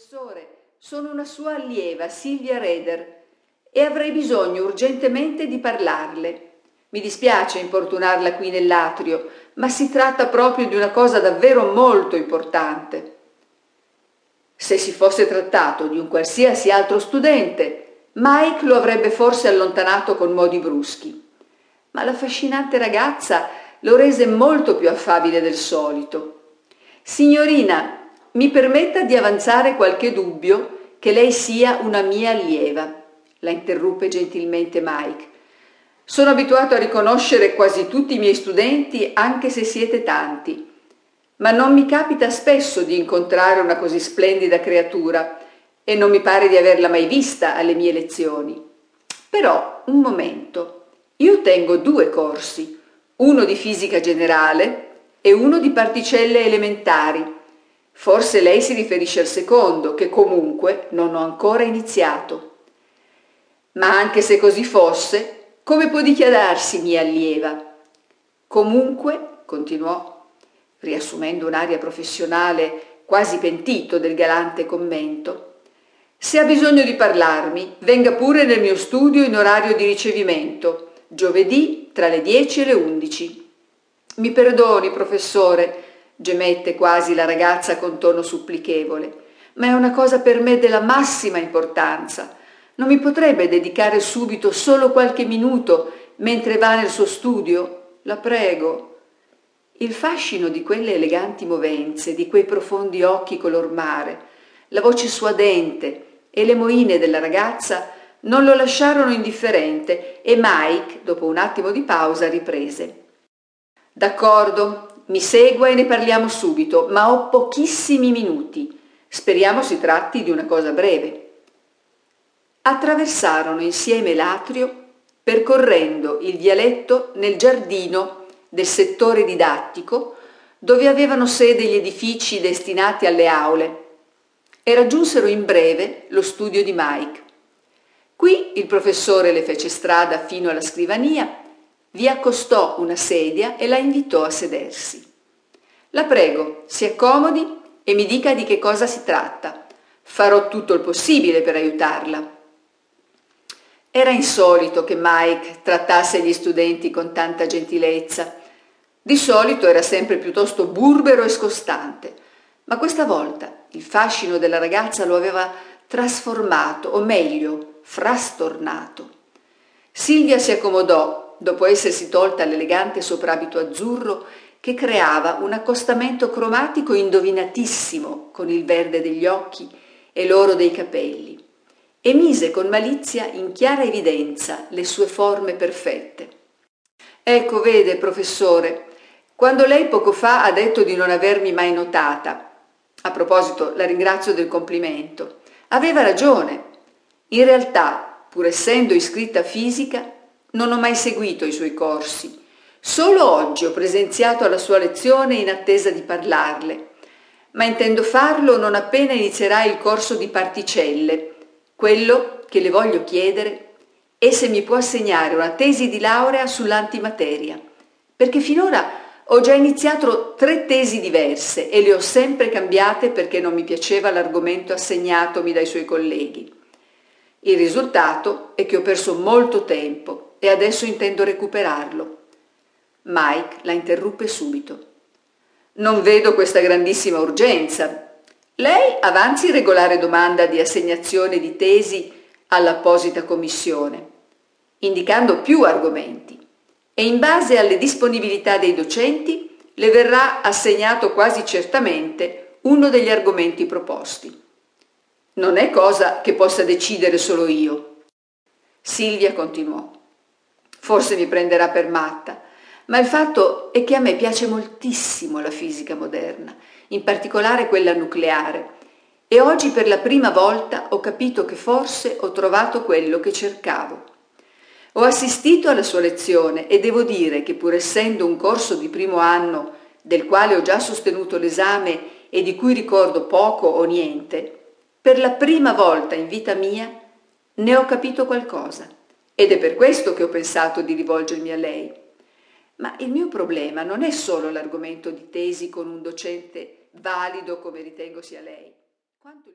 Professore, sono una sua allieva, Silvia Reder, e avrei bisogno urgentemente di parlarle. Mi dispiace importunarla qui nell'atrio, ma si tratta proprio di una cosa davvero molto importante. Se si fosse trattato di un qualsiasi altro studente, Mike lo avrebbe forse allontanato con modi bruschi. Ma la affascinante ragazza lo rese molto più affabile del solito. Signorina, mi permetta di avanzare qualche dubbio che lei sia una mia allieva, la interruppe gentilmente Mike. Sono abituato a riconoscere quasi tutti i miei studenti, anche se siete tanti, ma non mi capita spesso di incontrare una così splendida creatura e non mi pare di averla mai vista alle mie lezioni. Però, un momento, io tengo due corsi, uno di fisica generale e uno di particelle elementari Forse lei si riferisce al secondo, che comunque non ho ancora iniziato. Ma anche se così fosse, come può dichiararsi mia allieva? Comunque, continuò, riassumendo un'aria professionale quasi pentito del galante commento, se ha bisogno di parlarmi, venga pure nel mio studio in orario di ricevimento, giovedì tra le 10 e le 11. Mi perdoni, professore, gemette quasi la ragazza con tono supplichevole, ma è una cosa per me della massima importanza. Non mi potrebbe dedicare subito solo qualche minuto mentre va nel suo studio? La prego. Il fascino di quelle eleganti movenze, di quei profondi occhi color mare, la voce suadente e le moine della ragazza non lo lasciarono indifferente e Mike, dopo un attimo di pausa, riprese. D'accordo, mi segua e ne parliamo subito, ma ho pochissimi minuti. Speriamo si tratti di una cosa breve. Attraversarono insieme l'atrio, percorrendo il vialetto nel giardino del settore didattico, dove avevano sede gli edifici destinati alle aule, e raggiunsero in breve lo studio di Mike. Qui il professore le fece strada fino alla scrivania vi accostò una sedia e la invitò a sedersi. La prego, si accomodi e mi dica di che cosa si tratta. Farò tutto il possibile per aiutarla. Era insolito che Mike trattasse gli studenti con tanta gentilezza. Di solito era sempre piuttosto burbero e scostante, ma questa volta il fascino della ragazza lo aveva trasformato, o meglio, frastornato. Silvia si accomodò dopo essersi tolta l'elegante soprabito azzurro che creava un accostamento cromatico indovinatissimo con il verde degli occhi e l'oro dei capelli, e mise con malizia in chiara evidenza le sue forme perfette. Ecco, vede, professore, quando lei poco fa ha detto di non avermi mai notata, a proposito la ringrazio del complimento, aveva ragione. In realtà, pur essendo iscritta a fisica, non ho mai seguito i suoi corsi. Solo oggi ho presenziato alla sua lezione in attesa di parlarle, ma intendo farlo non appena inizierà il corso di particelle. Quello che le voglio chiedere è se mi può assegnare una tesi di laurea sull'antimateria, perché finora ho già iniziato tre tesi diverse e le ho sempre cambiate perché non mi piaceva l'argomento assegnatomi dai suoi colleghi. Il risultato è che ho perso molto tempo e adesso intendo recuperarlo. Mike la interruppe subito. Non vedo questa grandissima urgenza. Lei avanzi regolare domanda di assegnazione di tesi all'apposita commissione, indicando più argomenti e in base alle disponibilità dei docenti le verrà assegnato quasi certamente uno degli argomenti proposti. Non è cosa che possa decidere solo io. Silvia continuò. Forse mi prenderà per matta, ma il fatto è che a me piace moltissimo la fisica moderna, in particolare quella nucleare, e oggi per la prima volta ho capito che forse ho trovato quello che cercavo. Ho assistito alla sua lezione e devo dire che pur essendo un corso di primo anno del quale ho già sostenuto l'esame e di cui ricordo poco o niente, per la prima volta in vita mia ne ho capito qualcosa. Ed è per questo che ho pensato di rivolgermi a lei. Ma il mio problema non è solo l'argomento di tesi con un docente valido come ritengo sia lei. Quanto